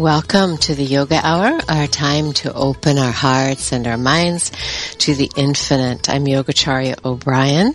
Welcome to the Yoga Hour, our time to open our hearts and our minds to the infinite. I'm Yogacharya O'Brian,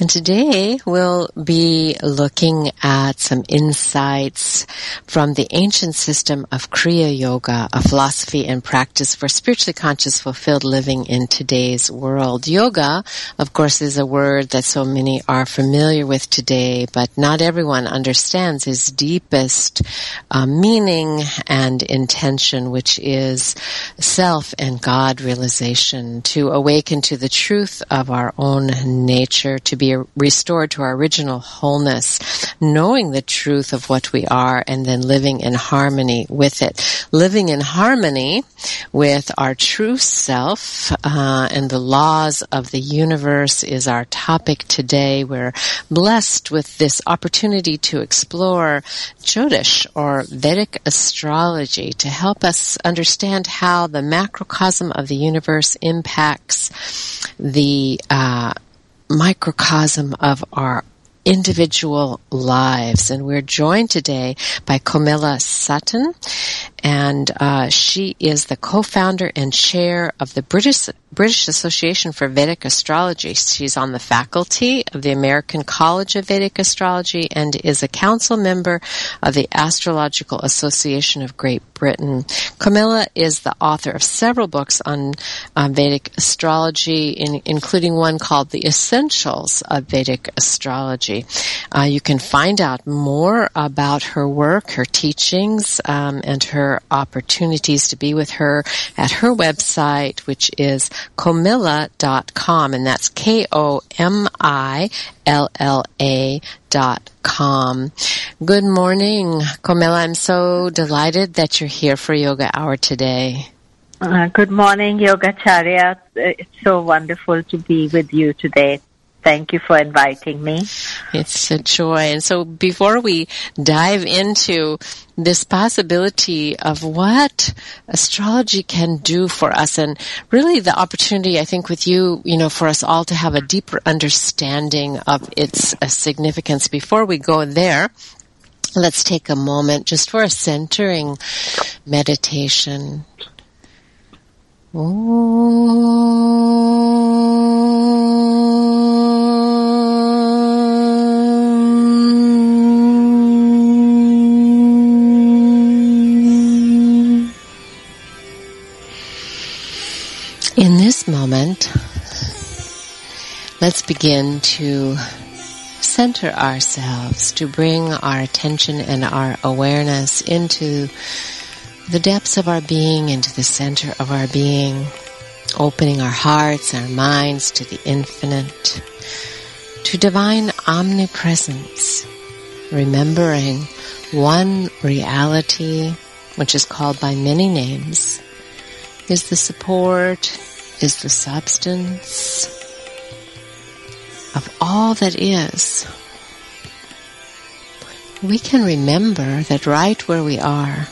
and today we'll be looking at some insights from the ancient system of Kriya Yoga, a philosophy and practice for spiritually conscious, fulfilled living in today's world. Yoga, of course, is a word that so many are familiar with today, but not everyone understands its deepest uh, meaning and intention, which is self and God realization, to awaken to the truth of our own nature, to be restored to our original wholeness, knowing the truth of what we are and then living in harmony with it. Living in harmony with our true self uh, and the laws of the universe is our topic today. We're blessed with this opportunity to explore Jyotish or Vedic astrology to help us understand how the macrocosm of the universe impacts the uh, microcosm of our individual lives. And we're joined today by Komilla Sutton, and uh, she is the co-founder and chair of the British British Association for Vedic Astrology. She's on the faculty of the American College of Vedic Astrology and is a council member of the Astrological Association of Great Britain. Komilla is the author of several books on um, Vedic astrology, in, including one called The Essentials of Vedic Astrology. Uh, you can find out more about her work, her teachings, um, and her opportunities to be with her at her website, which is komilla.com, and that's K-O-M-I-L-L-A dot com. Good morning, Komilla. I'm so delighted that you're here for Yoga Hour today. Uh, good morning, Yogacharya. It's so wonderful to be with you today. Thank you for inviting me. It's a joy. And so before we dive into this possibility of what astrology can do for us and really the opportunity, I think with you, you know, for us all to have a deeper understanding of its uh, significance before we go there, let's take a moment just for a centering meditation. Moment, let's begin to center ourselves, to bring our attention and our awareness into the depths of our being, into the center of our being, opening our hearts, our minds to the infinite, to divine omnipresence, remembering one reality, which is called by many names, is the support, is the substance of all that is. We can remember that right where we are,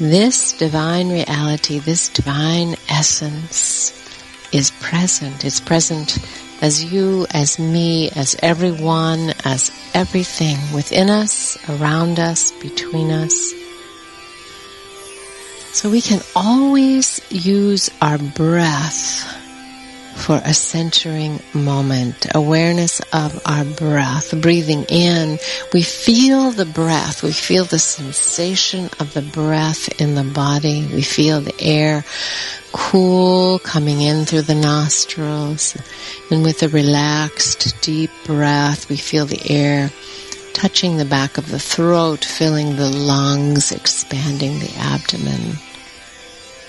this divine reality, this divine essence is present. It's present as you, as me, as everyone, as everything within us, around us, between us. So we can always use our breath for a centering moment, awareness of our breath, breathing in. We feel the breath. We feel the sensation of the breath in the body. We feel the air cool coming in through the nostrils. And with a relaxed, deep breath, we feel the air touching the back of the throat, filling the lungs, expanding the abdomen.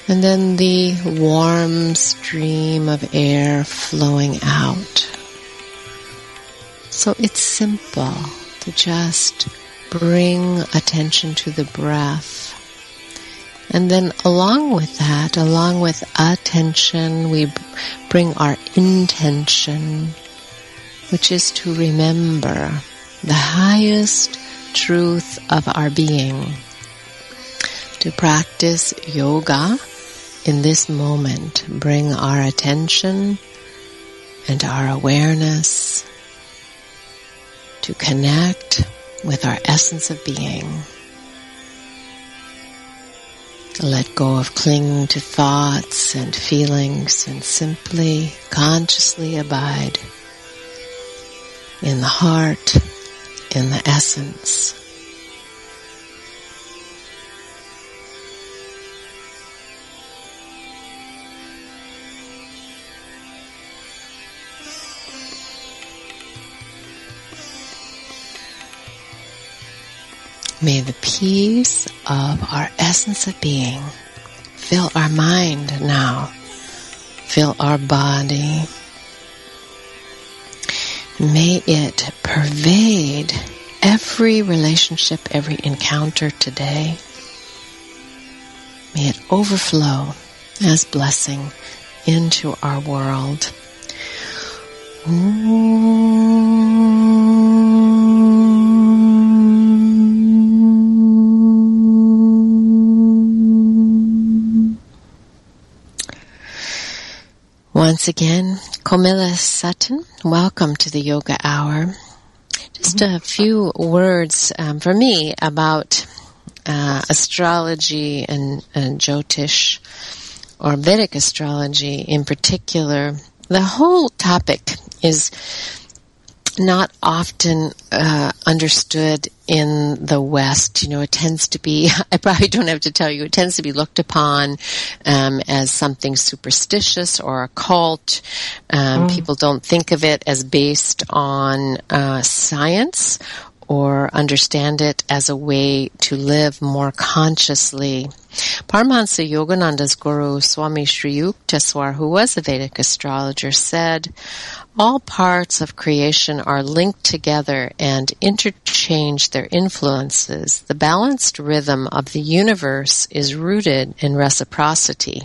And then the warm stream of air flowing out. So it's simple to just bring attention to the breath. And then along with that, along with attention, we bring our intention, which is to remember the highest truth of our being. To practice yoga in this moment, bring our attention and our awareness to connect with our essence of being. Let go of clinging to thoughts and feelings and simply consciously abide in the heart, in the essence May the peace of our essence of being fill our mind now, fill our body. May it pervade every relationship, every encounter today. May it overflow as blessing into our world. Ooh. Once again, Komilla Sutton, welcome to the Yoga Hour. Just a few words um, for me about uh, astrology and, and Jyotish, or Vedic astrology in particular. The whole topic is not often uh, understood in the West. You know, it tends to be, I probably don't have to tell you, it tends to be looked upon um, as something superstitious or occult. Um, mm. People don't think of it as based on uh, science or understand it as a way to live more consciously. Paramahansa Yogananda's guru, Swami Sri Yukteswar, who was a Vedic astrologer, said, all parts of creation are linked together and interchange their influences. The balanced rhythm of the universe is rooted in reciprocity.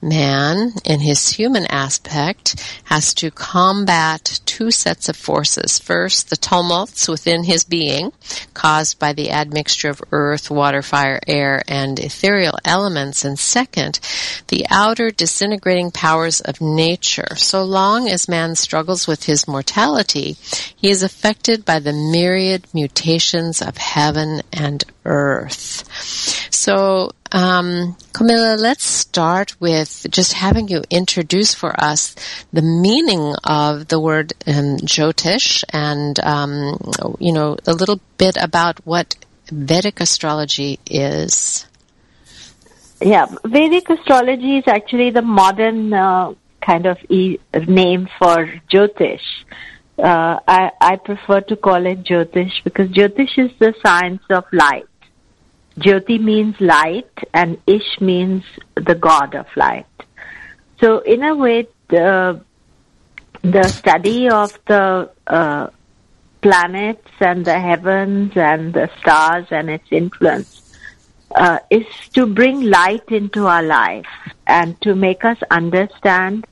Man, in his human aspect, has to combat two sets of forces. First, the tumults within his being, caused by the admixture of earth, water, fire, air, and ethereal elements. And second, the outer disintegrating powers of nature. So long as man struggles with his mortality, he is affected by the myriad mutations of heaven and earth. So um, Komilla, let's start with just having you introduce for us the meaning of the word um, Jyotish and, um, you know, a little bit about what Vedic astrology is. Yeah, Vedic astrology is actually the modern uh, kind of e- name for Jyotish. Uh, I, I prefer to call it Jyotish because Jyotish is the science of light. Jyoti means light and Ish means the god of light. So in a way, the, the study of the uh, planets and the heavens and the stars and its influence uh, is to bring light into our life and to make us understand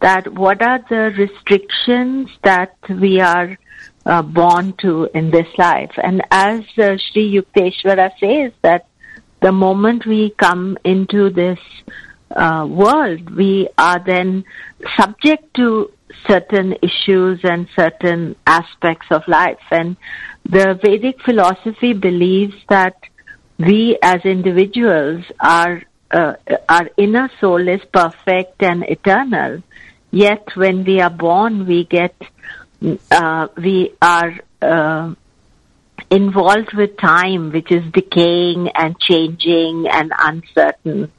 that what are the restrictions that we are uh, born to in this life. And as uh, Sri Yukteswara says that the moment we come into this uh, world, we are then subject to certain issues and certain aspects of life. And the Vedic philosophy believes that we as individuals are uh, our inner soul is perfect and eternal. Yet when we are born, we get uh, we are uh, involved with time, which is decaying and changing and uncertain.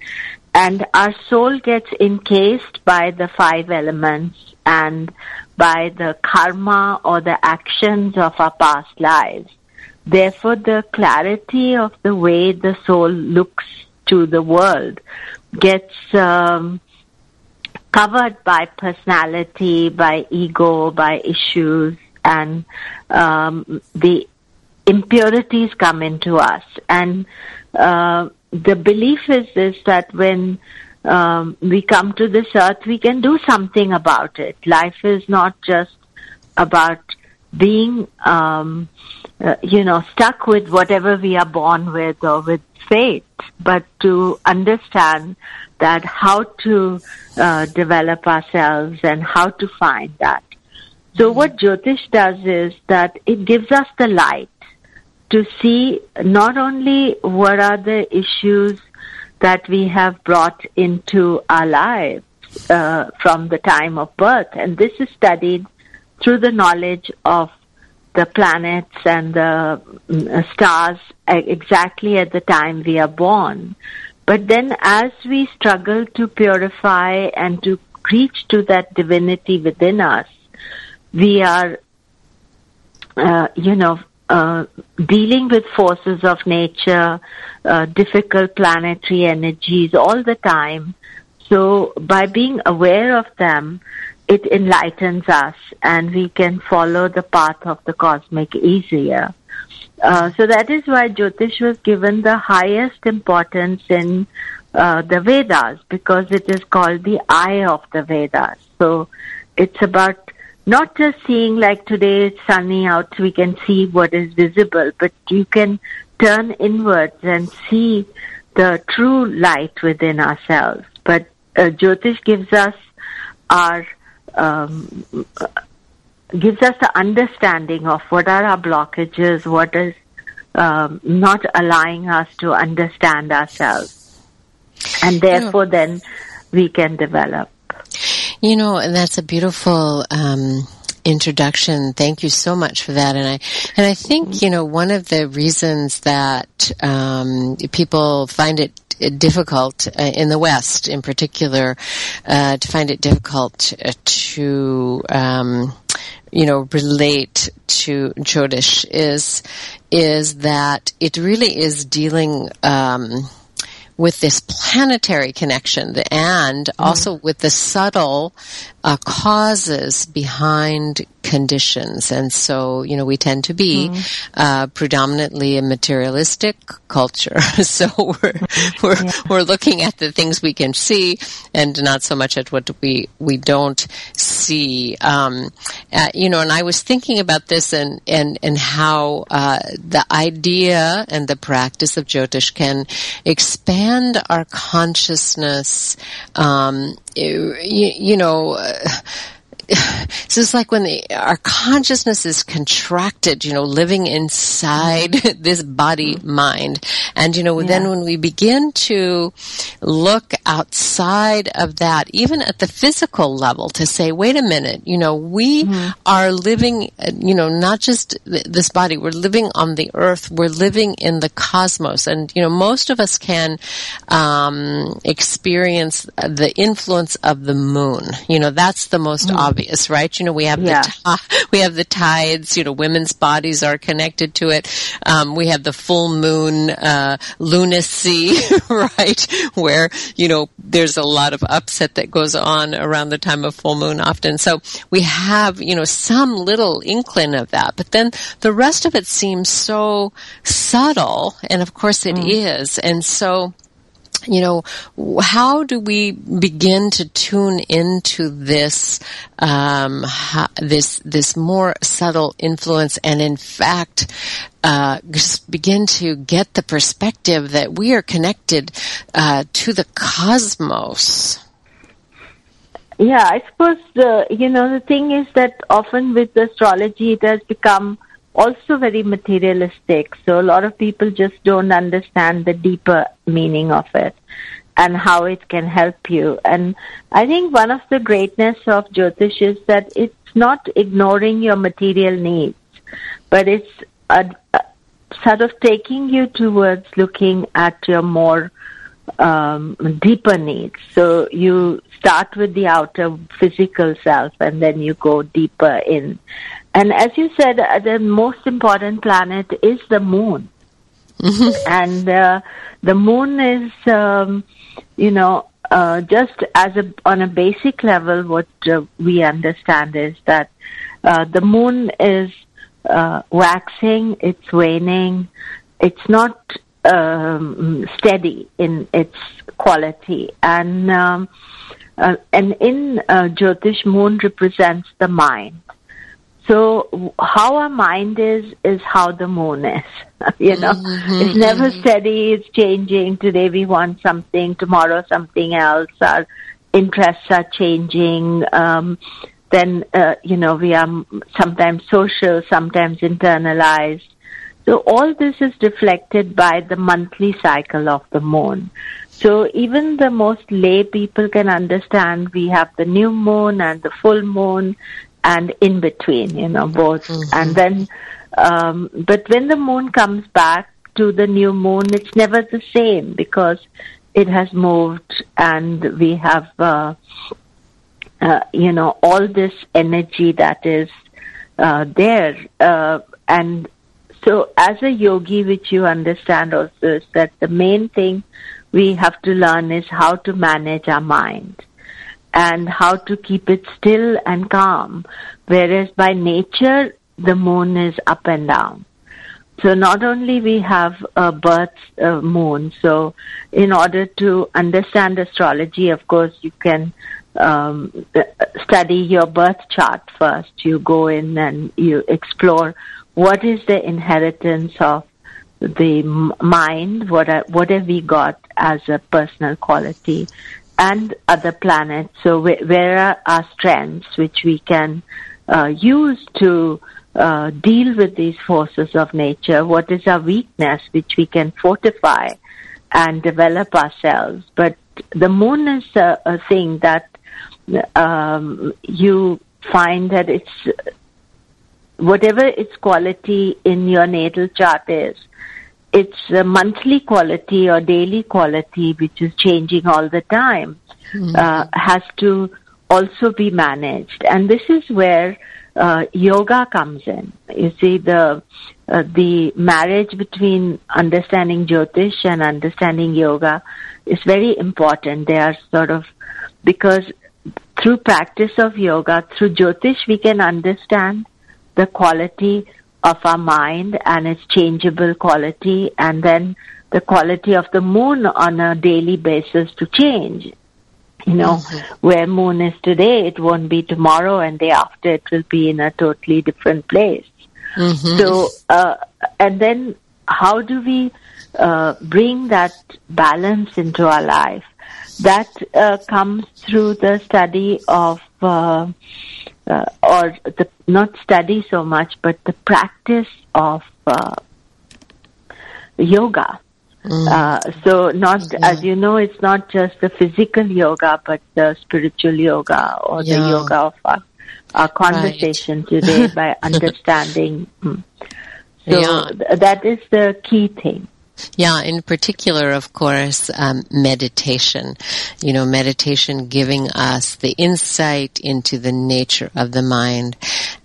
And our soul gets encased by the five elements and by the karma or the actions of our past lives. Therefore, the clarity of the way the soul looks to the world gets um, covered by personality, by ego, by issues, and um, the impurities come into us. And uh, the belief is this that when um, we come to this earth, we can do something about it. Life is not just about being, um, uh, you know, stuck with whatever we are born with or with fate, but to understand that how to uh, develop ourselves and how to find that. So what Jyotish does is that it gives us the light to see not only what are the issues that we have brought into our lives uh, from the time of birth, and this is studied through the knowledge of the planets and the mm, stars exactly at the time we are born. But then as we struggle to purify and to reach to that divinity within us, we are, uh, you know, uh, dealing with forces of nature, uh, difficult planetary energies all the time. So by being aware of them, it enlightens us and we can follow the path of the cosmic easier. Uh, so that is why Jyotish was given the highest importance in uh, the Vedas because it is called the eye of the Vedas. So it's about not just seeing like today it's sunny out, we can see what is visible, but you can turn inwards and see the true light within ourselves. But uh, Jyotish gives us our um, gives us the understanding of what are our blockages, what is um, not allowing us to understand ourselves, and therefore then we can develop. You know, and that's a beautiful um, introduction. Thank you so much for that. And I and I think you know one of the reasons that um, people find it difficult uh, in the West, in particular, uh, to find it difficult to. Um, you know, relate to Jyotish is is that it really is dealing um, with this planetary connection and also with the subtle uh, causes behind conditions. And so, you know, we tend to be mm. uh, predominantly a materialistic culture. so we're we're yeah. we're looking at the things we can see and not so much at what we we don't see. Um, uh, you know, and I was thinking about this and and and how uh, the idea and the practice of Jyotish can expand our consciousness. Um, you, you know so it's like when the, our consciousness is contracted, you know, living inside this body mind. And, you know, yeah. then when we begin to look outside of that, even at the physical level to say, wait a minute, you know, we mm-hmm. are living, you know, not just this body, we're living on the earth, we're living in the cosmos. And, you know, most of us can, um, experience the influence of the moon. You know, that's the most mm-hmm. obvious obvious, right? You know, we have Yeah. the ti- we have the tides. You know, women's bodies are connected to it. Um, we have the full moon uh, lunacy, right? Where you know there's a lot of upset that goes on around the time of full moon often. So we have you know some little inkling of that, but then the rest of it seems so subtle, and of course it is, and so you know, how do we begin to tune into this, um, this, this more subtle influence and in fact, uh, just begin to get the perspective that we are connected, uh, to the cosmos? Yeah, I suppose the you know the thing is that often with astrology it has become also very materialistic. So a lot of people just don't understand the deeper meaning of it and how it can help you. And I think one of the greatness of Jyotish is that it's not ignoring your material needs, but it's a, a sort of taking you towards looking at your more um, deeper needs. So you start with the outer physical self and then you go deeper in. And as you said, uh, the most important planet is the moon. And uh, the moon is, um, you know, uh, just as a on a basic level, what uh, we understand is that uh, the moon is uh, waxing, it's waning, it's not um, steady in its quality, and um, uh, and in uh, Jyotish, moon represents the mind. So how our mind is is how the moon is. you know, it's never steady. It's changing. Today we want something. Tomorrow something else. Our interests are changing. Um, then uh, you know we are sometimes social, sometimes internalized. So all this is reflected by the monthly cycle of the moon. So even the most lay people can understand we have the new moon and the full moon and in between, you know, both. And then, um, but when the moon comes back to the new moon, it's never the same because it has moved and we have, uh, uh, you know, all this energy that is uh, there. Uh, and so, as a yogi, which you understand also, is that the main thing we have to learn is how to manage our mind and how to keep it still and calm. Whereas by nature, the moon is up and down. So not only we have a birth uh, moon, so in order to understand astrology, of course, you can um, uh, study your birth chart first. You go in and you explore what is the inheritance of the mind, what are, what have we got as a personal quality, and other planets. So where, are our strengths, which we can uh, use to uh, deal with these forces of nature? What is our weakness, which we can fortify and develop ourselves? But the moon is a, a thing that um, you find that it's whatever its quality in your natal chart is, its monthly quality or daily quality, which is changing all the time, uh, has to also be managed. And this is where uh, yoga comes in. You see, the uh, the marriage between understanding Jyotish and understanding yoga is very important. They are sort of because through practice of yoga, through Jyotish, we can understand the quality of our mind and its changeable quality, and then the quality of the moon on a daily basis to change. You know, where moon is today, it won't be tomorrow, and day after, it will be in a totally different place. So, uh, and then how do we uh, bring that balance into our life? That uh, comes through the study of, uh, uh, or the not study so much, but the practice of uh, yoga. Uh, so not, as you know, it's not just the physical yoga, but the spiritual yoga or the yoga of our, our conversation today by understanding. Hmm. So Yeah. th- that is the key thing. Yeah, in particular, of course, um, meditation. You know, meditation giving us the insight into the nature of the mind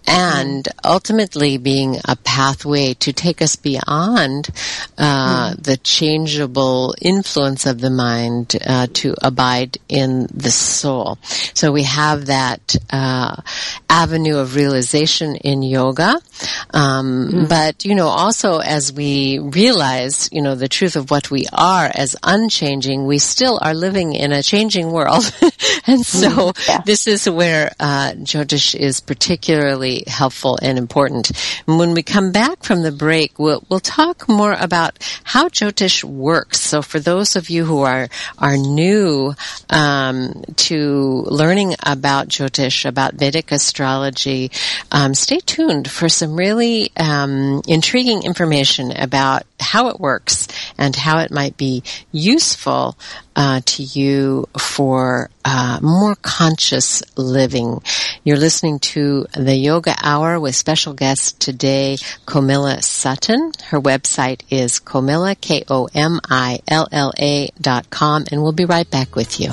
and ultimately being a pathway to take us beyond uh, mm. the changeable influence of the mind uh, to abide in the soul. So we have that uh, avenue of realization in yoga, um, mm. but you know also as we realize you know the truth of what we are as unchanging, we still are living in a changing world, and so yeah. this is where uh, Jyotish is particularly helpful and important. And when we come back from the break, we'll, we'll talk more about how Jyotish works. So for those of you who are, are new, um, to learning about Jyotish, about Vedic astrology, um, stay tuned for some really, um, intriguing information about how it works and how it might be useful uh, to you for uh, more conscious living. You're listening to the Yoga Hour with special guest today, Komilla Sutton. Her website is Komilla, K-O-M-I-L-L-A dot com, and we'll be right back with you.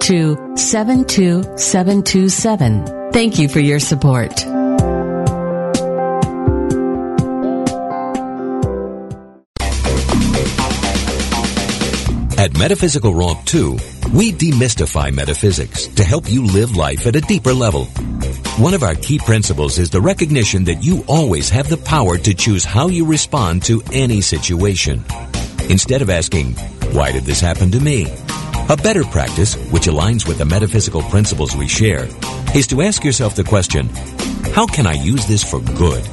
to 72727. Thank you for your support. At Metaphysical Romp 2, we demystify metaphysics to help you live life at a deeper level. One of our key principles is the recognition that you always have the power to choose how you respond to any situation. Instead of asking, why did this happen to me? A better practice, which aligns with the metaphysical principles we share, is to ask yourself the question, how can I use this for good?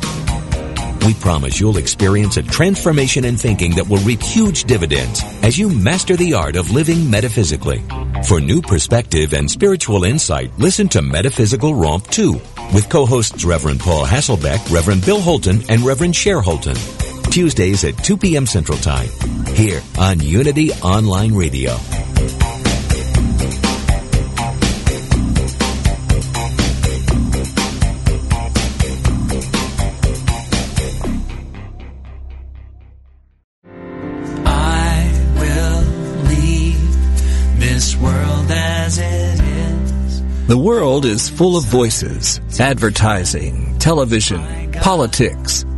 We promise you'll experience a transformation in thinking that will reap huge dividends as you master the art of living metaphysically. For new perspective and spiritual insight, listen to Metaphysical Romp 2 with co-hosts Reverend Paul Hasselbeck, Reverend Bill Holton, and Reverend Cher Holton. Tuesdays at 2 p.m. Central Time, here on Unity Online Radio. I will leave this world as it is. The world is full of voices, advertising, television, politics,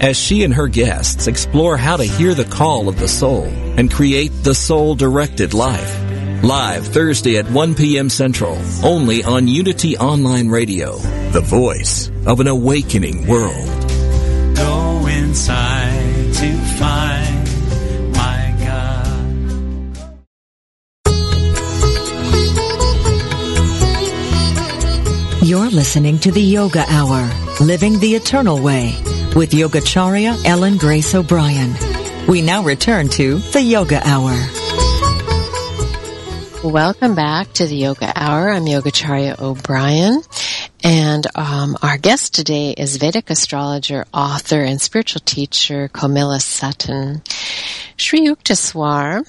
as she and her guests explore how to hear the call of the soul and create the soul-directed life. Live Thursday at 1 p.m. Central, only on Unity Online Radio, the voice of an awakening world. Go inside to find my God. You're listening to the Yoga Hour, Living the Eternal Way, with Yogacharya Ellen Grace O'Brian. We now return to the Yoga Hour. Welcome back to the Yoga Hour. I'm Yogacharya O'Brian. And um, our guest today is Vedic astrologer, author, and spiritual teacher Komilla Sutton. Sri Yukteswar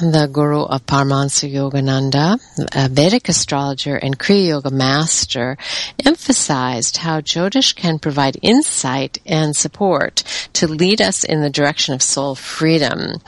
the guru of Paramahansa Yogananda, a Vedic astrologer and Kriya Yoga master, emphasized how Jyotish can provide insight and support to lead us in the direction of soul freedom.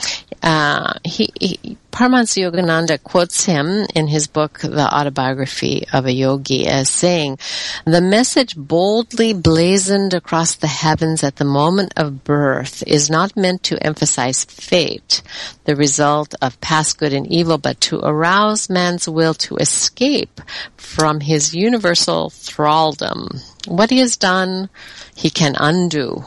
Uh, he, he, Paramahansa Yogananda quotes him in his book, The Autobiography of a Yogi, as saying, The message boldly blazoned across the heavens at the moment of birth is not meant to emphasize fate, the result of past good and evil, but to arouse man's will to escape from his universal thraldom. What he has done, he can undo.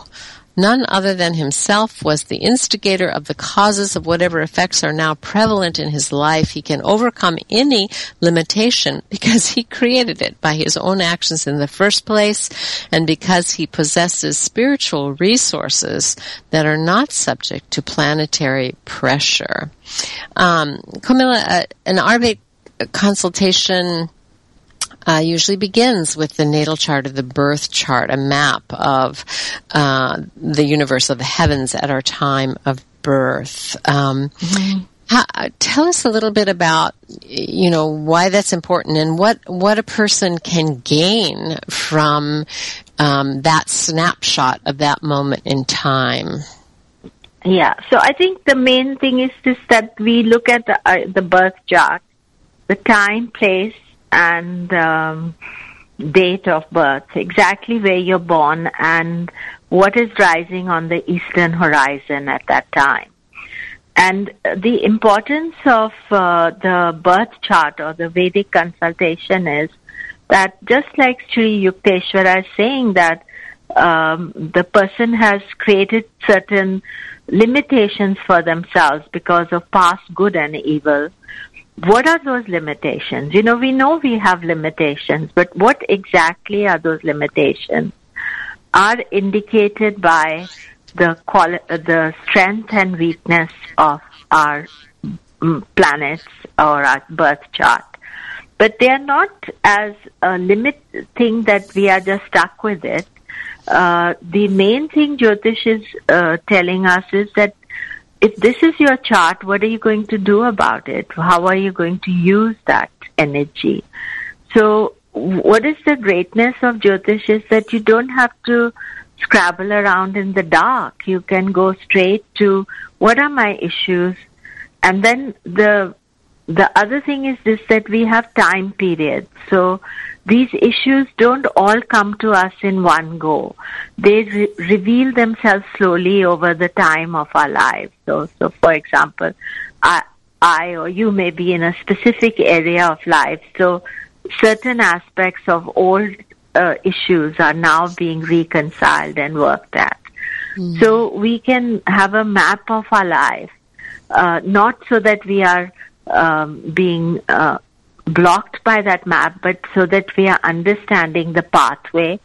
None other than himself was the instigator of the causes of whatever effects are now prevalent in his life. He can overcome any limitation because he created it by his own actions in the first place and because he possesses spiritual resources that are not subject to planetary pressure. Um, Komilla, uh, an Ayurvedic consultation uh, usually begins with the natal chart of the birth chart, a map of uh, the universe of the heavens at our time of birth. Um, mm-hmm. how, tell us a little bit about, you know, why that's important and what what a person can gain from um, that snapshot of that moment in time. Yeah, so I think the main thing is just that we look at the, uh, the birth chart, the time, place, and um, date of birth, exactly where you're born and what is rising on the eastern horizon at that time. And the importance of uh, the birth chart or the Vedic consultation is that just like Sri Yukteswara is saying that um, the person has created certain limitations for themselves because of past good and evil what are those limitations? You know, we know we have limitations, but what exactly are those limitations? Are indicated by the quali- the strength and weakness of our mm, planets or our birth chart. But they are not as a limit thing that we are just stuck with it. Uh, the main thing Jyotish is uh, telling us is that if this is your chart, what are you going to do about it? How are you going to use that energy? So what is the greatness of Jyotish is that you don't have to scrabble around in the dark. You can go straight to what are my issues? And then the the other thing is this that we have time periods. So these issues don't all come to us in one go. They re- reveal themselves slowly over the time of our lives. So, so for example, I, I or you may be in a specific area of life. So certain aspects of old uh, issues are now being reconciled and worked at. Mm. So we can have a map of our life, uh, not so that we are um, being uh, blocked by that map, but so that we are understanding the pathway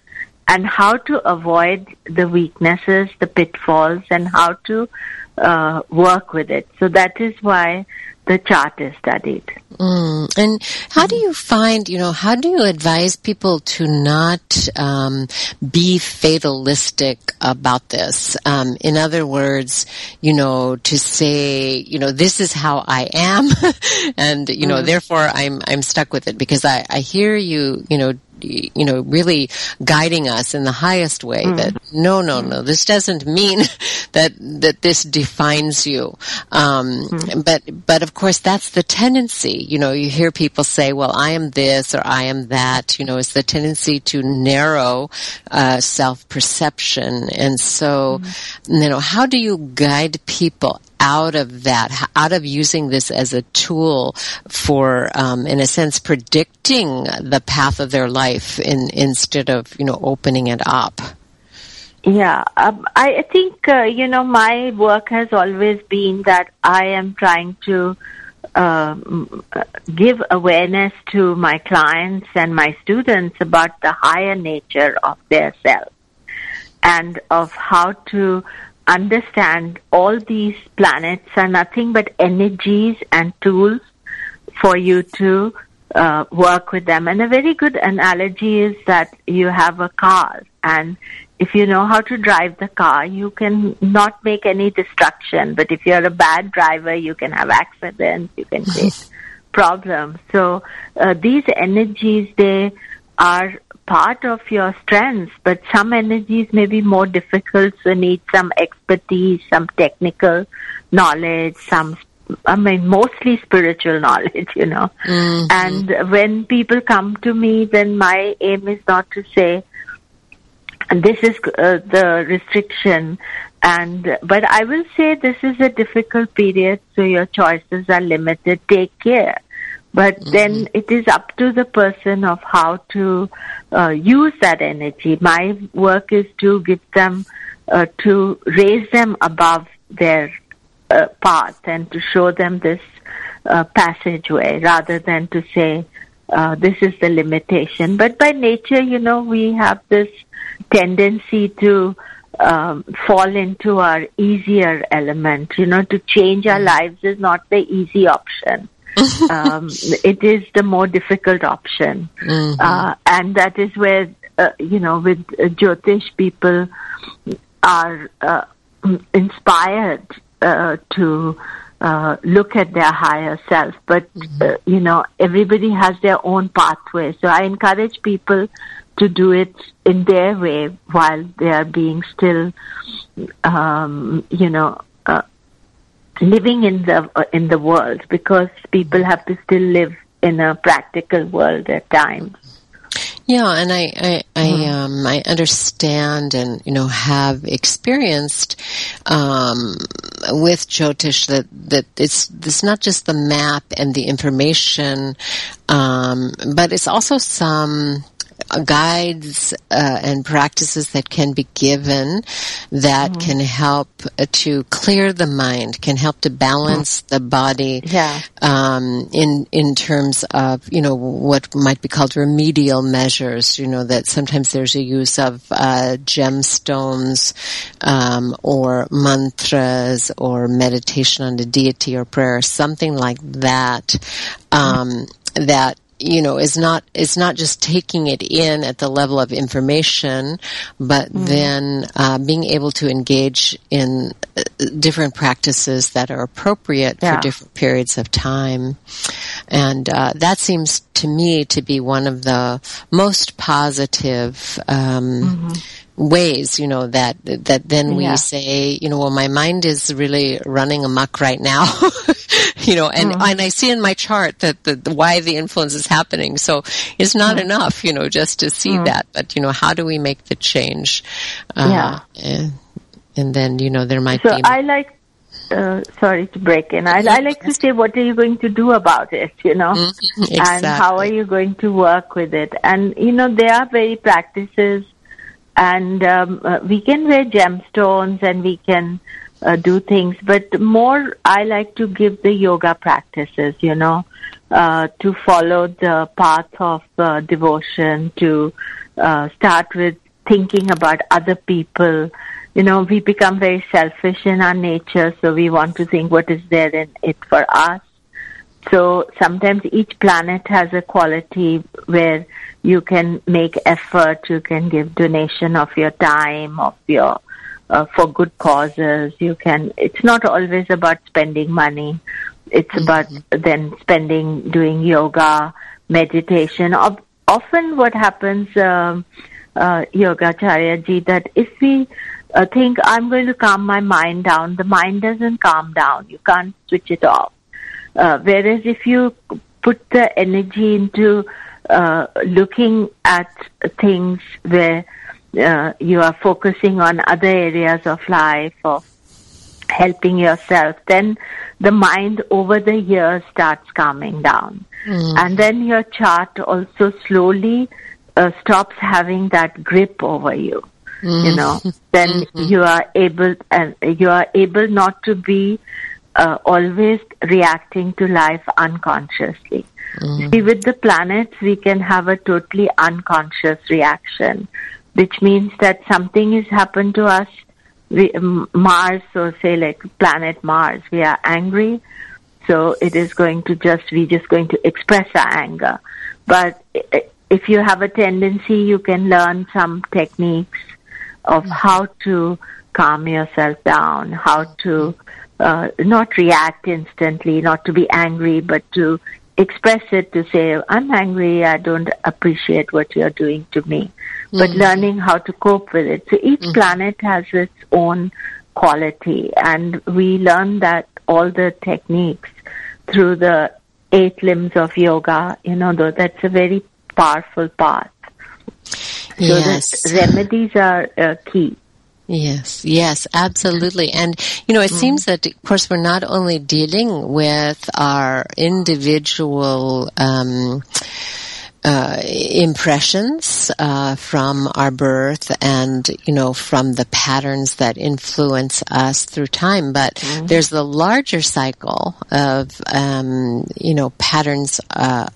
and how to avoid the weaknesses, the pitfalls, and how to uh, work with it. So that is why the chart is studied. Mm. And how do you find, you know, how do you advise people to not um, be fatalistic about this? Um, in other words, you know, to say, you know, this is how I am, and you know, mm. therefore I'm I'm stuck with it because I I hear you, you know, you know, really guiding us in the highest way mm. that no, no, no, this doesn't mean that, that this defines you. Um, mm. but, but of course that's the tendency. You know, you hear people say, well, I am this or I am that, you know, it's the tendency to narrow, uh, self-perception. And so, mm. you know, how do you guide people out of that, out of using this as a tool for, um, in a sense, predicting the path of their life in, instead of, you know, opening it up? Yeah, um, I think, uh, you know, my work has always been that I am trying to um, give awareness to my clients and my students about the higher nature of their self and of how to understand all these planets are nothing but energies and tools for you to uh, work with them. And a very good analogy is that you have a car and if you know how to drive the car, you can not make any destruction. But if you're a bad driver, you can have accidents, you can face problems. So uh, these energies, they are part of your strengths, but some energies may be more difficult, so need some expertise, some technical knowledge, some I mean, mostly spiritual knowledge, you know. Mm-hmm. And when people come to me, then my aim is not to say, this is uh, the restriction, and but I will say this is a difficult period, so your choices are limited. Take care. But mm-hmm. then it is up to the person of how to uh, use that energy. My work is to give them, uh, to raise them above their uh, path and to show them this uh, passageway rather than to say, uh, this is the limitation. But by nature, you know, we have this tendency to um, fall into our easier element. You know, to change our lives is not the easy option. um, it is the more difficult option, mm-hmm. uh, and that is where uh, you know with uh, Jyotish people are uh, inspired uh, to uh, look at their higher self. But mm-hmm. you know everybody has their own pathway, so I encourage people to do it in their way while they are being still, um, you know, uh, living in the uh, in the world because people have to still live in a practical world at times. Yeah, and I I I, mm-hmm. um, I understand and you know have experienced um, with Jyotish that that it's it's not just the map and the information, um, but it's also some guides uh, and practices that can be given that mm-hmm. can help to clear the mind, can help to balance mm-hmm. the body. Yeah. Um, in in terms of you know what might be called remedial measures. You know that sometimes there's a use of uh, gemstones um, or mantras or meditation on the deity or prayer, something like that. Um, that you know is not is not just taking it in at the level of information, but mm. then uh, being able to engage in uh, different practices that are appropriate yeah. for different periods of time, and uh, that seems to me to be one of the most positive. Um, mm-hmm ways, you know, that, that then we yeah. say, you know, well, my mind is really running amok right now, you know, and, mm-hmm. and I see in my chart that the, the, why the influence is happening. So it's not mm-hmm. enough, you know, just to see mm-hmm. that, but, you know, how do we make the change? Uh, yeah. And, and, then, you know, there might so be. I like, uh, sorry to break in. I, I, like to say, what are you going to do about it, you know? Exactly. And how are you going to work with it? And, you know, there are very practices and um, uh, we can wear gemstones and we can uh, do things but more i like to give the yoga practices you know uh, to follow the path of uh, devotion to uh, start with thinking about other people. You know we become very selfish in our nature so we want to think what is there in it for us so sometimes each planet has a quality where you can make effort, you can give donation of your time, of your uh, for good causes. You can. It's not always about spending money. It's mm-hmm. about then spending doing yoga, meditation. Of, often, what happens, um, uh, Yogacharya ji, that if we uh, think I'm going to calm my mind down, the mind doesn't calm down. You can't switch it off. Uh, whereas if you put the energy into uh, looking at things where uh, you are focusing on other areas of life or helping yourself, then the mind over the years starts calming down. Mm. And then your chart also slowly uh, stops having that grip over you. Mm. You know, then mm-hmm. you are able and you are able not to be uh, always reacting to life unconsciously. Mm. See, with the planets, we can have a totally unconscious reaction, which means that something has happened to us. We, Mars, or say like planet Mars, we are angry, so it is going to just we just going to express our anger. But if you have a tendency, you can learn some techniques of how to calm yourself down, how to uh, not react instantly, not to be angry, but to express it to say, I'm angry, I don't appreciate what you're doing to me. But Mhm. learning how to cope with it. So each planet has its own quality, and we learn that all the techniques through the eight limbs of yoga, you know, though that's a very powerful path. So Yes. the remedies are uh, key. Yes, yes, absolutely. And, you know, it seems that, of course, we're not only dealing with our individual, um, uh, impressions uh, from our birth and you know from the patterns that influence us through time but there's the larger cycle of um, you know patterns uh,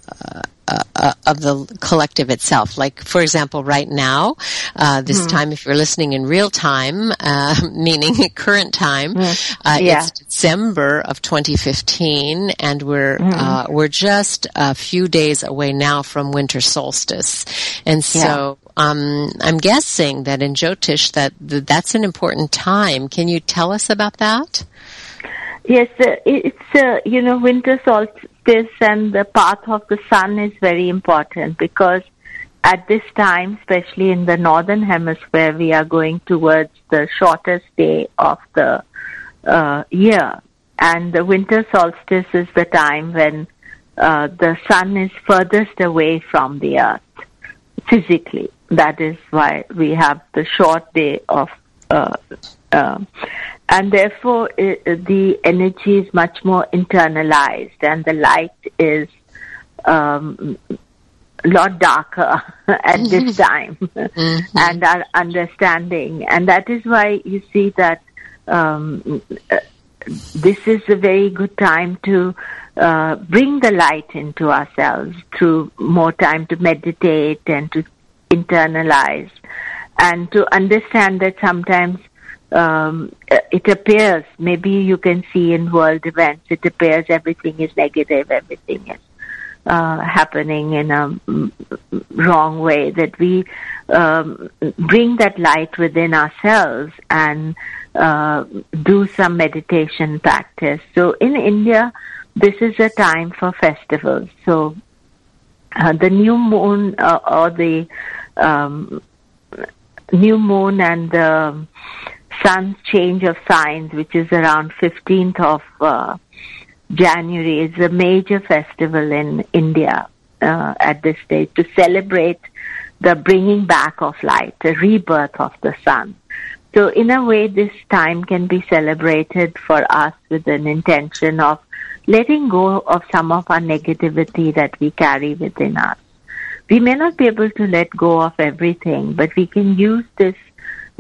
uh, uh, of the collective itself. Like, for example, right now, uh, this time, if you're listening in real time, uh, meaning current time, uh, Yeah. it's December of 2015, and we're uh, we're just a few days away now from winter solstice, and so. Um, I'm guessing that in Jyotish that th- that's an important time. Can you tell us about that? Yes, uh, it's uh, you know winter and the path of the sun is very important because at this time, especially in the northern hemisphere, we are going towards the shortest day of the uh, year, and the winter solstice is the time when uh, the sun is furthest away from the earth physically. That is why we have the short day of, uh, uh, and therefore i the energy is much more internalized, and the light is um, a lot darker at this time, and our understanding, and that is why you see that. Um, uh, this is a very good time to uh, bring the light into ourselves through more time to meditate and to internalize and to understand that sometimes um, it appears, maybe you can see in world events, it appears everything is negative, everything is uh, happening in a wrong way, that we um, bring that light within ourselves and uh, do some meditation practice. So in India, this is a time for festivals. So uh, the new moon uh, or the um, new moon and the sun's change of signs, which is around 15th of uh, January, is a major festival in India uh, at this stage to celebrate the bringing back of light, the rebirth of the sun. So in a way, this time can be celebrated for us with an intention of letting go of some of our negativity that we carry within us. We may not be able to let go of everything, but we can use this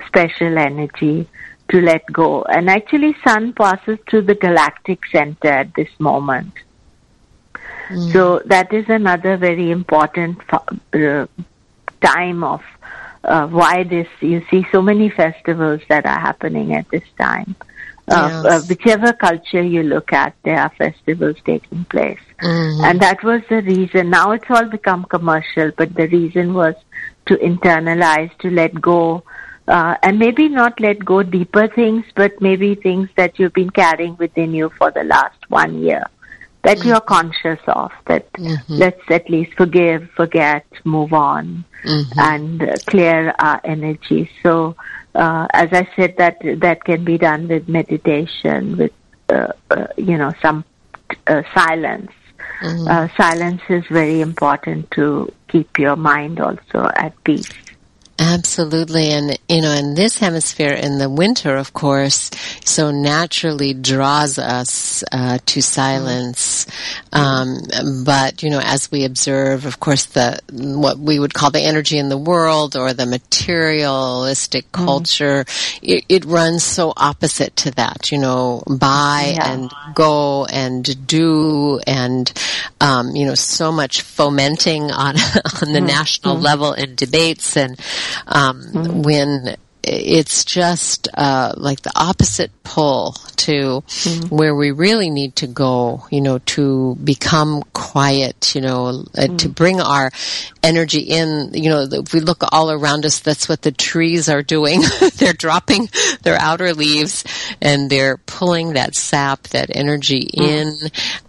special energy to let go. And actually, sun passes through the galactic center at this moment. So that is another very important uh, time of uh, why this. You see so many festivals that are happening at this time. Uh, Yes. uh, whichever culture you look at, there are festivals taking place. And that was the reason. Now it's all become commercial, but the reason was to internalize, to let go, uh, and maybe not let go deeper things, but maybe things that you've been carrying within you for the last one year that you're conscious of, that let's at least forgive, forget, move on, and uh, clear our energy. So, uh, as I said, that that can be done with meditation, with uh, uh, you know some uh, silence. Uh, silence is very important to keep your mind also at peace. Absolutely. And, you know, in this hemisphere, in the winter, of course, so naturally draws us uh, to silence. Um, but, you know, as we observe, of course, the, what we would call the energy in the world or the materialistic culture, it, it runs so opposite to that, you know, buy Yeah. and go and do and, um, you know, so much fomenting on, on the national level in debates and, um, when it's just uh, like the opposite pull to where we really need to go, you know, to become quiet, you know, uh, to bring our energy in. You know, if we look all around us, that's what the trees are doing. they're dropping their outer leaves and they're pulling that sap, that energy in,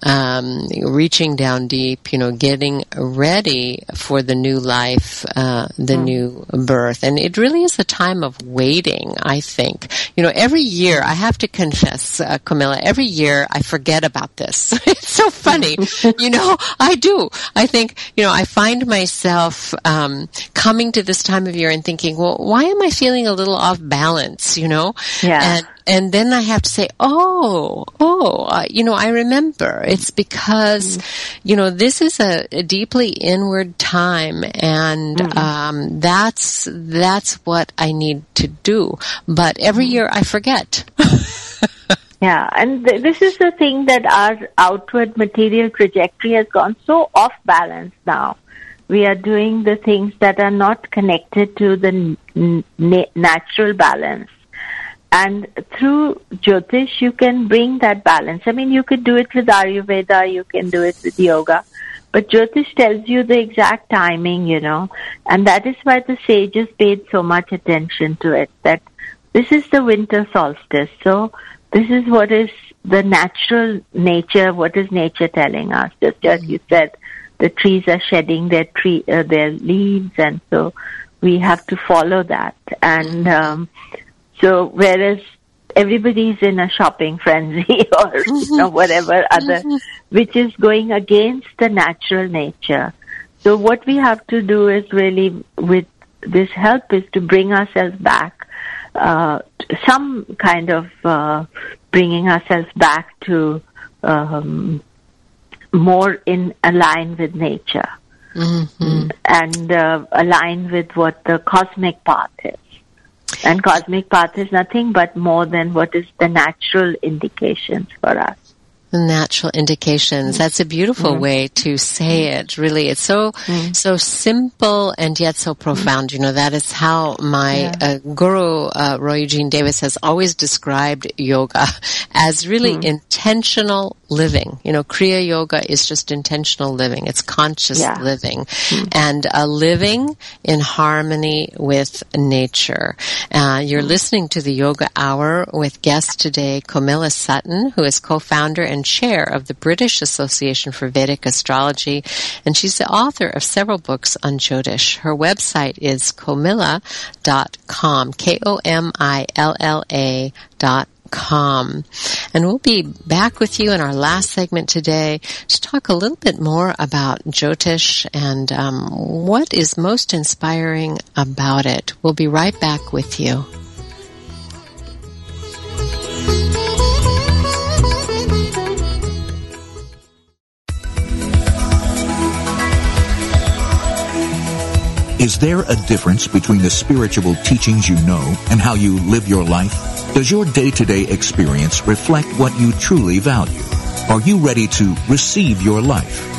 um, reaching down deep, you know, getting ready for the new life, uh, the new birth. And it really is a time of waiting, I think. You know, every year, I have to confess, uh, Komilla, every year I forget about this. it's so funny. you know, I do. I think, you know, I find myself, um, coming to this time of year and thinking, well, why am I feeling a little off balance, you know? Yeah. And, and then I have to say, oh, oh, uh, you know, I remember. It's because, you know, this is a, a deeply inward time, and um, that's that's what I need to do. But every year I forget. Yeah, and th- this is the thing that our outward material trajectory has gone so off balance now. We are doing the things that are not connected to the n- n- na- natural balance. And through Jyotish, you can bring that balance. I mean, you could do it with Ayurveda, you can do it with yoga, but Jyotish tells you the exact timing, you know, and that is why the sages paid so much attention to it, that this is the winter solstice. So this is what is the natural nature, what is nature telling us? Just as you said, the trees are shedding their tree, uh, their leaves, and so we have to follow that. And um, so, whereas everybody's in a shopping frenzy or you know, whatever other, which is going against the natural nature. So, what we have to do is really, with this help, is to bring ourselves back, uh, some kind of uh, bringing ourselves back to um, more in align with nature and uh, align with what the cosmic path is. And cosmic path is nothing but more than what is the natural indications for us. Natural indications. That's a beautiful way to say it. Really, it's so so simple and yet so profound. You know, that is how my uh, guru uh, Roy Eugene Davis has always described yoga as really intentional living. You know, Kriya Yoga is just intentional living. It's conscious Yeah. living, and a living in harmony with nature. Uh, you're listening to the Yoga Hour with guest today, Komilla Sutton, who is co-founder and chair of the British Association for Vedic Astrology, and she's the author of several books on Jyotish. Her website is komilla.com, K-O-M-I-L-L-A dot com. And we'll be back with you in our last segment today to talk a little bit more about Jyotish and um, what is most inspiring about it. We'll be right back with you. Is there a difference between the spiritual teachings you know and how you live your life? Does your day-to-day experience reflect what you truly value? Are you ready to receive your life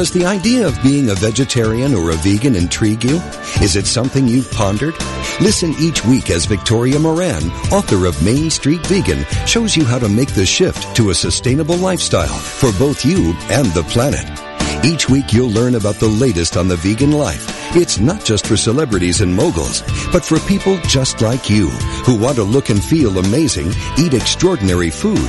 Does the idea of being a vegetarian or a vegan intrigue you? Is it something you've pondered? Listen each week as Victoria Moran, author of Main Street Vegan, shows you how to make the shift to a sustainable lifestyle for both you and the planet. Each week you'll learn about the latest on the vegan life. It's not just for celebrities and moguls, but for people just like you who want to look and feel amazing, eat extraordinary food,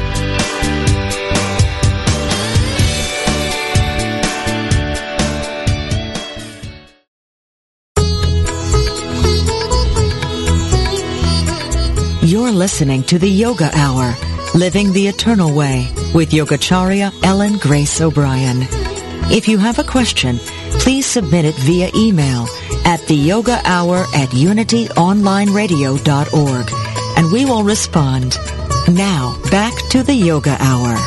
You're listening to the Yoga Hour, Living the Eternal Way with Yogacharya Ellen Grace O'Brian. If you have a question, please submit it via email at the yoga hour at unityonlineradio.org and we will respond. Now, back to the Yoga Hour.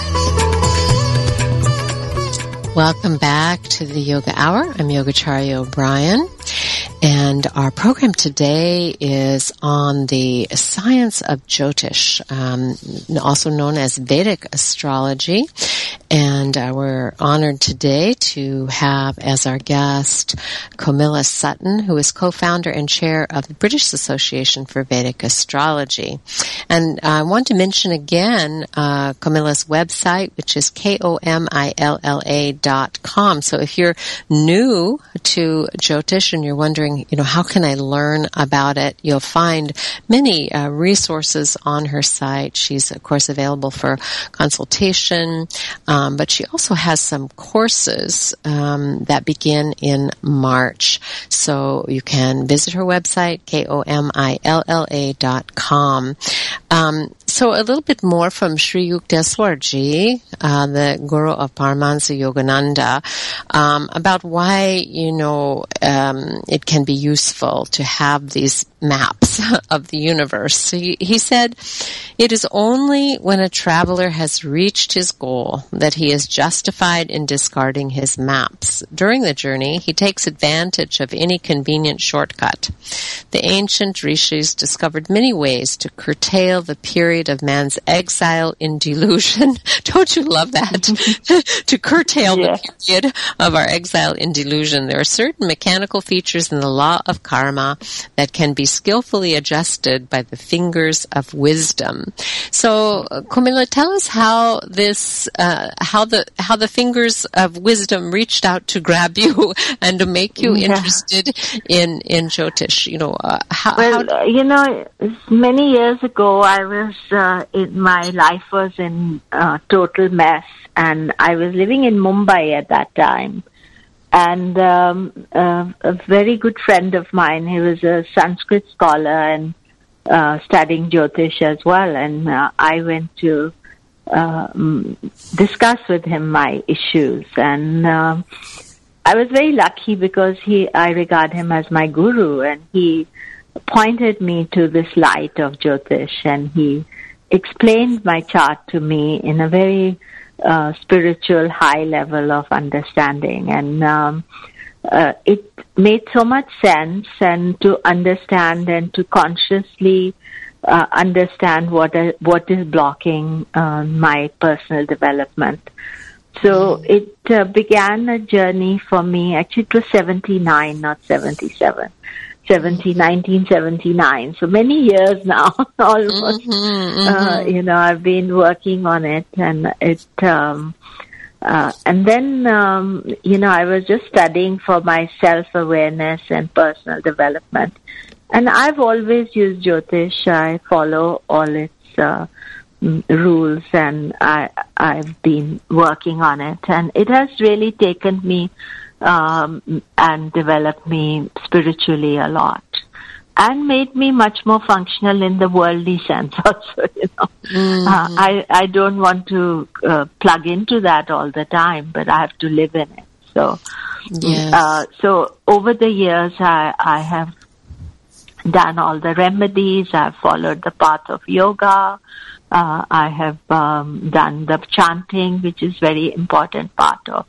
Welcome back to the Yoga Hour. I'm Yogacharya O'Brian. And our program today is on the science of Jyotish, um, also known as Vedic astrology. And uh, we're honored today to have as our guest Komilla Sutton, who is co-founder and chair of the British Association for Vedic Astrology. And I want to mention again uh, Komilla's website, which is K-O-M-I-L-L-A dot com. So if you're new to Jyotish and you're wondering, you know, how can I learn about it? You'll find many uh, resources on her site. She's, of course, available for consultation, um, but she also has some courses um, that begin in March. So you can visit her website, K-O-M-I-L-L-A dot com. Um, so a little bit more from Sri Yukteswarji, uh, the guru of Paramahansa Yogananda, um, about why, you know, um, it can be useful to have these maps of the universe. He, he said, it is only when a traveler has reached his goal that he is justified in discarding his maps. During the journey, he takes advantage of any convenient shortcut. The ancient rishis discovered many ways to curtail the period of man's exile in delusion. Don't you love that? to curtail yeah. the period of our exile in delusion. There are certain mechanical features in the law of karma that can be skillfully adjusted by the fingers of wisdom. So, Komilla, tell us how this, uh, how the how the fingers of wisdom reached out to grab you and to make you yeah. interested in in Jyotish. You know, uh, how, well, how you know, many years ago, I was uh, in my life was in uh, total mess, and I was living in Mumbai at that time and um, uh, a very good friend of mine. He was a Sanskrit scholar and uh, studying Jyotish as well. And uh, I went to uh, discuss with him my issues, and uh, I was very lucky because he I regard him as my guru, and he pointed me to this light of Jyotish, and he explained my chart to me in a very uh, spiritual high level of understanding and um, uh, it made so much sense and to understand and to consciously uh, understand what uh, what is blocking uh, my personal development. So mm-hmm. it uh, began a journey for me. Actually, it was 79, not 77. 70, 1979. So many years now, almost. Mm-hmm, mm-hmm. Uh, you know, I've been working on it, and it. Um, uh, and then, um, you know, I was just studying for my self awareness and personal development. And I've always used Jyotish. I follow all its uh, rules, and I I've been working on it, and it has really taken me um, and developed me spiritually a lot and made me much more functional in the worldly sense also you know mm-hmm. uh, i i don't want to uh, plug into that all the time but i have to live in it so yes. uh, so over the years i i have done all the remedies i've followed the path of yoga uh, i have um, done the chanting which is very important part of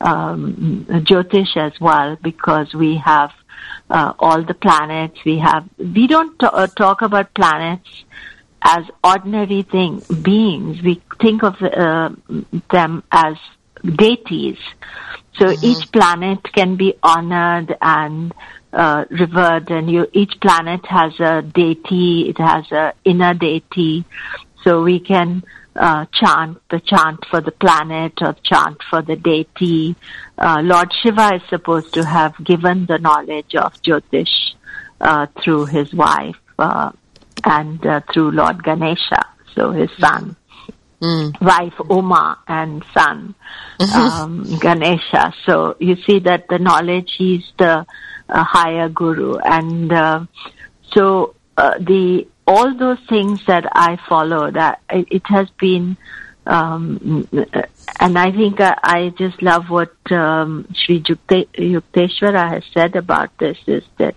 um, Jyotish as well because we have uh, all the planets. We have we don't t- uh, talk about planets as ordinary thing beings. We think of uh, them as deities. So each planet can be honored and uh, revered, and you, each planet has a deity. It has a inner deity, so we can uh, chant the chant for the planet or chant for the deity. Uh, Lord Shiva is supposed to have given the knowledge of Jyotish uh, through his wife uh, and uh, through Lord Ganesha, so his son. Mm. Wife Uma and son um, Ganesha. So you see that the knowledge he's the uh, higher guru, and uh, so uh, the all those things that I followed, uh, it, has been, um, and I think I, I just love what um, Sri Yukte, Yukteswara has said about this is that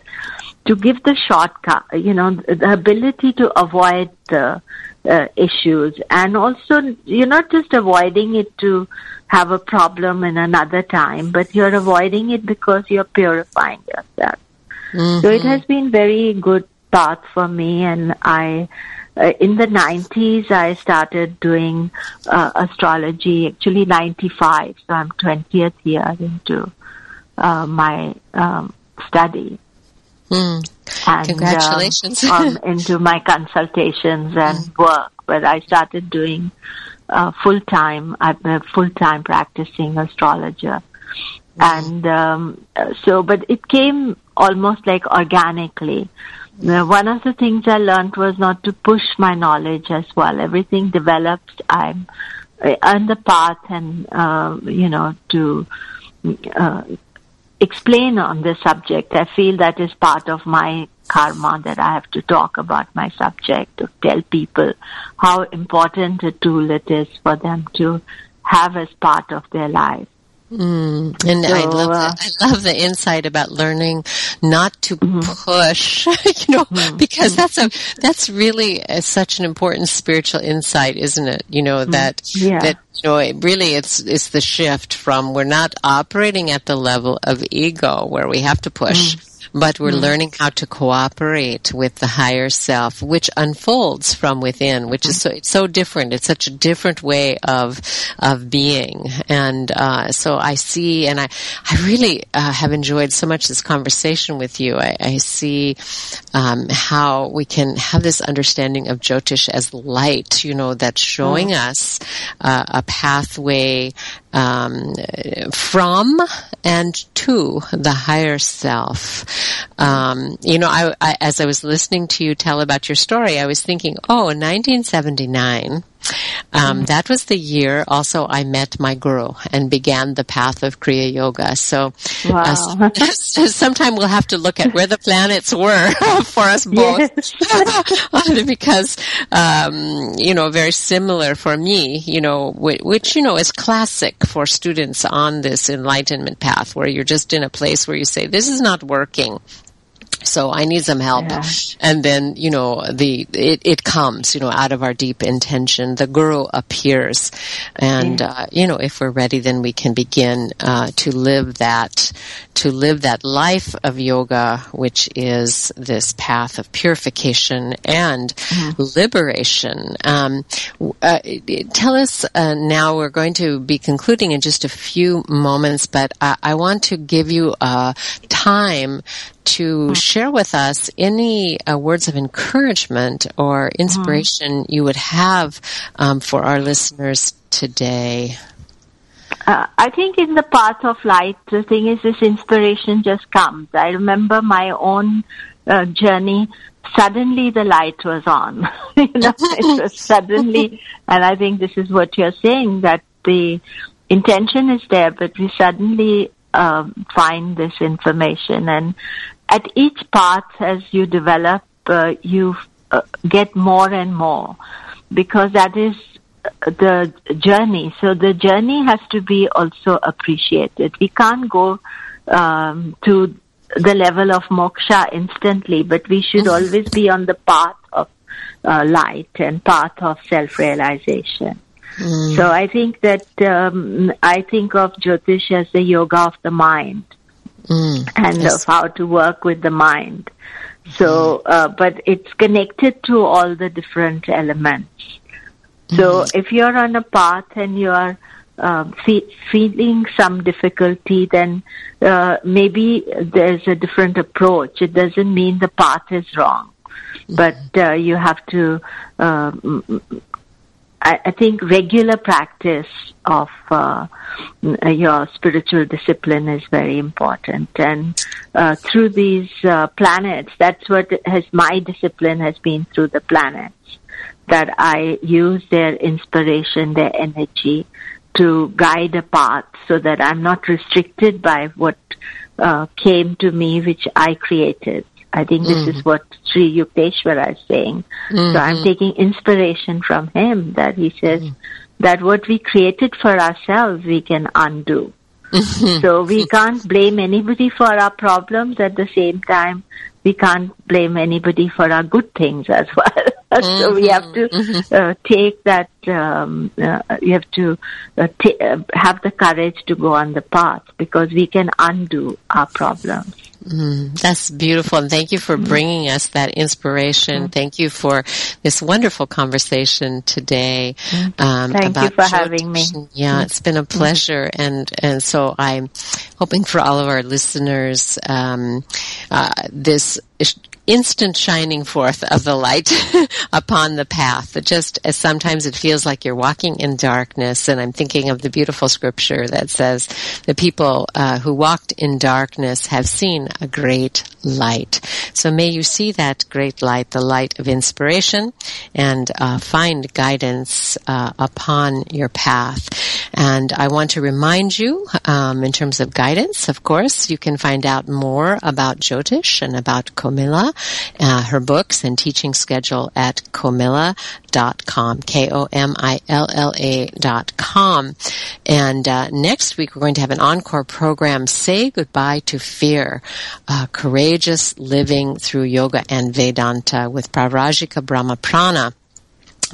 to give the shortcut, you know, the ability to avoid the uh, issues and also you're not just avoiding it to have a problem in another time, but you're avoiding it because you're purifying yourself. So it has been very good path for me and I uh, in the 90s I started doing uh, astrology actually 95 so I'm 20th year into uh, my um, study. Mm. and Congratulations. uh, um, into my consultations and work but I started doing uh, full time I'm a full time practicing astrologer. And um, uh, so but it came almost like organically one of the things I learned was not to push my knowledge as well. Everything develops. I'm uh, on the path and, uh, you know, to uh, explain on this subject. I feel that is part of my karma that I have to talk about my subject, to tell people how important a tool it is for them to have as part of their life. Mm. And I love uh, that. I love the insight about learning not to push, you know, because that's a that's really a, such an important spiritual insight, isn't it? You know that Yeah. that you know it really it's it's the shift from we're not operating at the level of ego where we have to push. But we're learning how to cooperate with the higher self, which unfolds from within, which is so, it's so different. It's such a different way of, of being. And, uh, so I see, and I, I really, uh, have enjoyed so much this conversation with you. I, I see, um, how we can have this understanding of Jyotish as light, you know, that's showing us, uh, a pathway, um, from and to the higher self. Um, you know, I, I, as I was listening to you tell about your story, I was thinking, oh, in 1979, um, that was the year also I met my guru and began the path of Kriya Yoga. So, uh, Wow. sometime we'll have to look at where the planets were for us both. because, um, you know, very similar for me, you know, which, which, you know, is classic for students on this enlightenment path where you're just in a place where you say, this is not working. So I need some help. Yeah. And then, you know, the, it, it comes, you know, out of our deep intention. The guru appears. And, uh, you know, if we're ready, then we can begin, uh, to live that, to live that life of yoga, which is this path of purification and liberation. Um, uh, tell us, uh, now we're going to be concluding in just a few moments, but I, I want to give you, uh, time to share with us any uh, words of encouragement or inspiration you would have um, for our listeners today. Uh, I think in the path of light, the thing is, this inspiration just comes. I remember my own uh, journey. Suddenly, the light was on. you know, it was suddenly, and I think this is what you're saying that the intention is there, but we suddenly um, find this information, and at each path, as you develop, uh, you uh, get more and more because that is the journey. So the journey has to be also appreciated. We can't go um, to the level of moksha instantly, but we should always be on the path of uh, light and path of self-realization. So I think that um, I think of Jyotish as the yoga of the mind Mm. and Yes. of how to work with the mind. So, uh, but it's connected to all the different elements. So if you're on a path and you are uh, fe- feeling some difficulty, then uh, maybe there's a different approach. It doesn't mean the path is wrong, but uh, you have to. Uh, I, I think regular practice of uh, your spiritual discipline is very important, and uh, through these uh, planets, that's what has my discipline has been through the planets. That I use their inspiration, their energy, to guide a path, so that I'm not restricted by what uh, came to me, which I created. I think this Mm. is what Sri Yukteswara is saying. So I'm Mhm. taking inspiration from him that he says that what we created for ourselves we can undo. so we can't blame anybody for our problems at the same time we can't blame anybody for our good things as well. so we have to uh, take that. Um, uh, you have to uh, ta- uh, have the courage to go on the path because we can undo our problems. Mm, that's beautiful. And thank you for bringing us that inspiration. Thank you for this wonderful conversation today. Um, Thank you about for Jyotish. having me. Yeah, it's been a pleasure. And, and so I'm hoping for all of our listeners, um, uh, this is- instant shining forth of the light upon the path. Just as sometimes it feels like you're walking in darkness. And I'm thinking of the beautiful scripture that says the people uh, who walked in darkness have seen a great light. So may you see that great light, the light of inspiration, and uh, find guidance uh, upon your path. And I want to remind you, um, in terms of guidance, of course, you can find out more about Jyotish and about Komilla, uh, her books and teaching schedule at komilla.com, K-O-M-I-L-L-A dot com. And uh, next week we're going to have an encore program, Say Goodbye to Fear, uh, Courageous Living Through Yoga and Vedanta with Pravrajika Brahmaprana.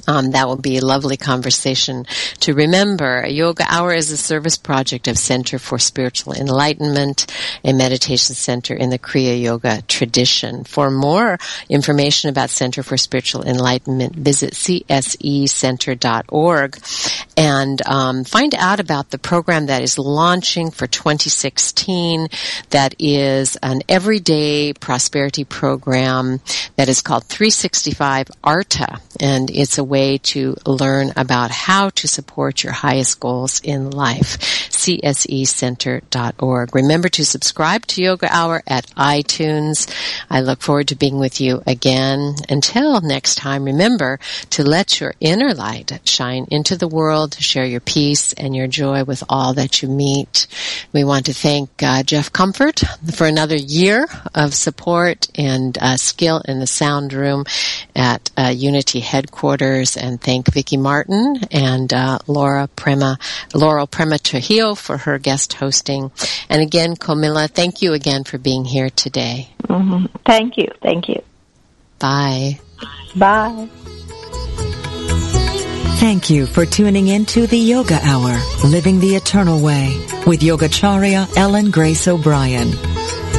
Um, that will be a lovely conversation to remember. Yoga Hour is a service project of Center for Spiritual Enlightenment, a meditation center in the Kriya Yoga tradition. For more information about Center for Spiritual Enlightenment, visit csecenter.org and um, find out about the program that is launching for 2016. That is an everyday prosperity program that is called 365 Artha, and it's a way to learn about how to support your highest goals in life. csecenter.org. Remember to subscribe to Yoga Hour at iTunes. I look forward to being with you again. Until next time, remember to let your inner light shine into the world, share your peace and your joy with all that you meet. We want to thank uh, Jeff Comfort for another year of support and uh, skill in the sound room at uh, Unity headquarters, and thank Vicki Martin and uh, Laura Prema, Laurel Prema Trujillo for her guest hosting. And again, Komilla, thank you again for being here today. hmm Thank you. Thank you. Bye. Bye. Thank you for tuning in to the Yoga Hour, Living the Eternal Way, with Yogacharya Ellen Grace O'Brian.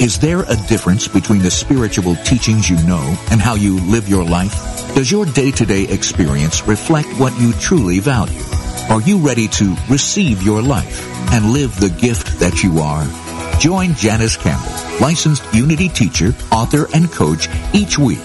Is there a difference between the spiritual teachings you know and how you live your life? Does your day-to-day experience reflect what you truly value? Are you ready to receive your life and live the gift that you are? Join Janice Campbell, licensed Unity teacher, author, and coach each week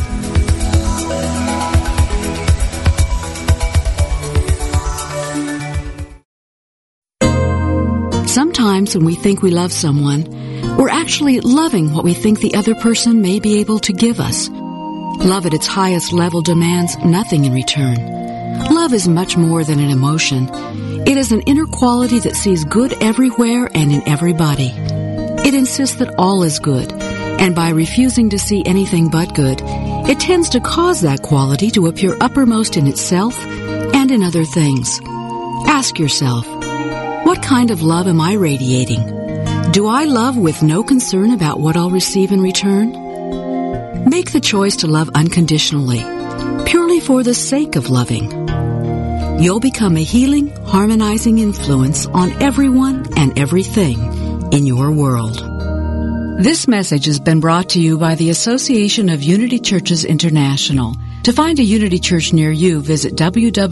Sometimes when we think we love someone, we're actually loving what we think the other person may be able to give us. Love at its highest level demands nothing in return. Love is much more than an emotion. It is an inner quality that sees good everywhere and in everybody. It insists that all is good, and by refusing to see anything but good, it tends to cause that quality to appear uppermost in itself and in other things. Ask yourself, what kind of love am I radiating? Do I love with no concern about what I'll receive in return? Make the choice to love unconditionally, purely for the sake of loving. You'll become a healing, harmonizing influence on everyone and everything in your world. This message has been brought to you by the Association of Unity Churches International. To find a Unity Church near you, visit www.unity.org.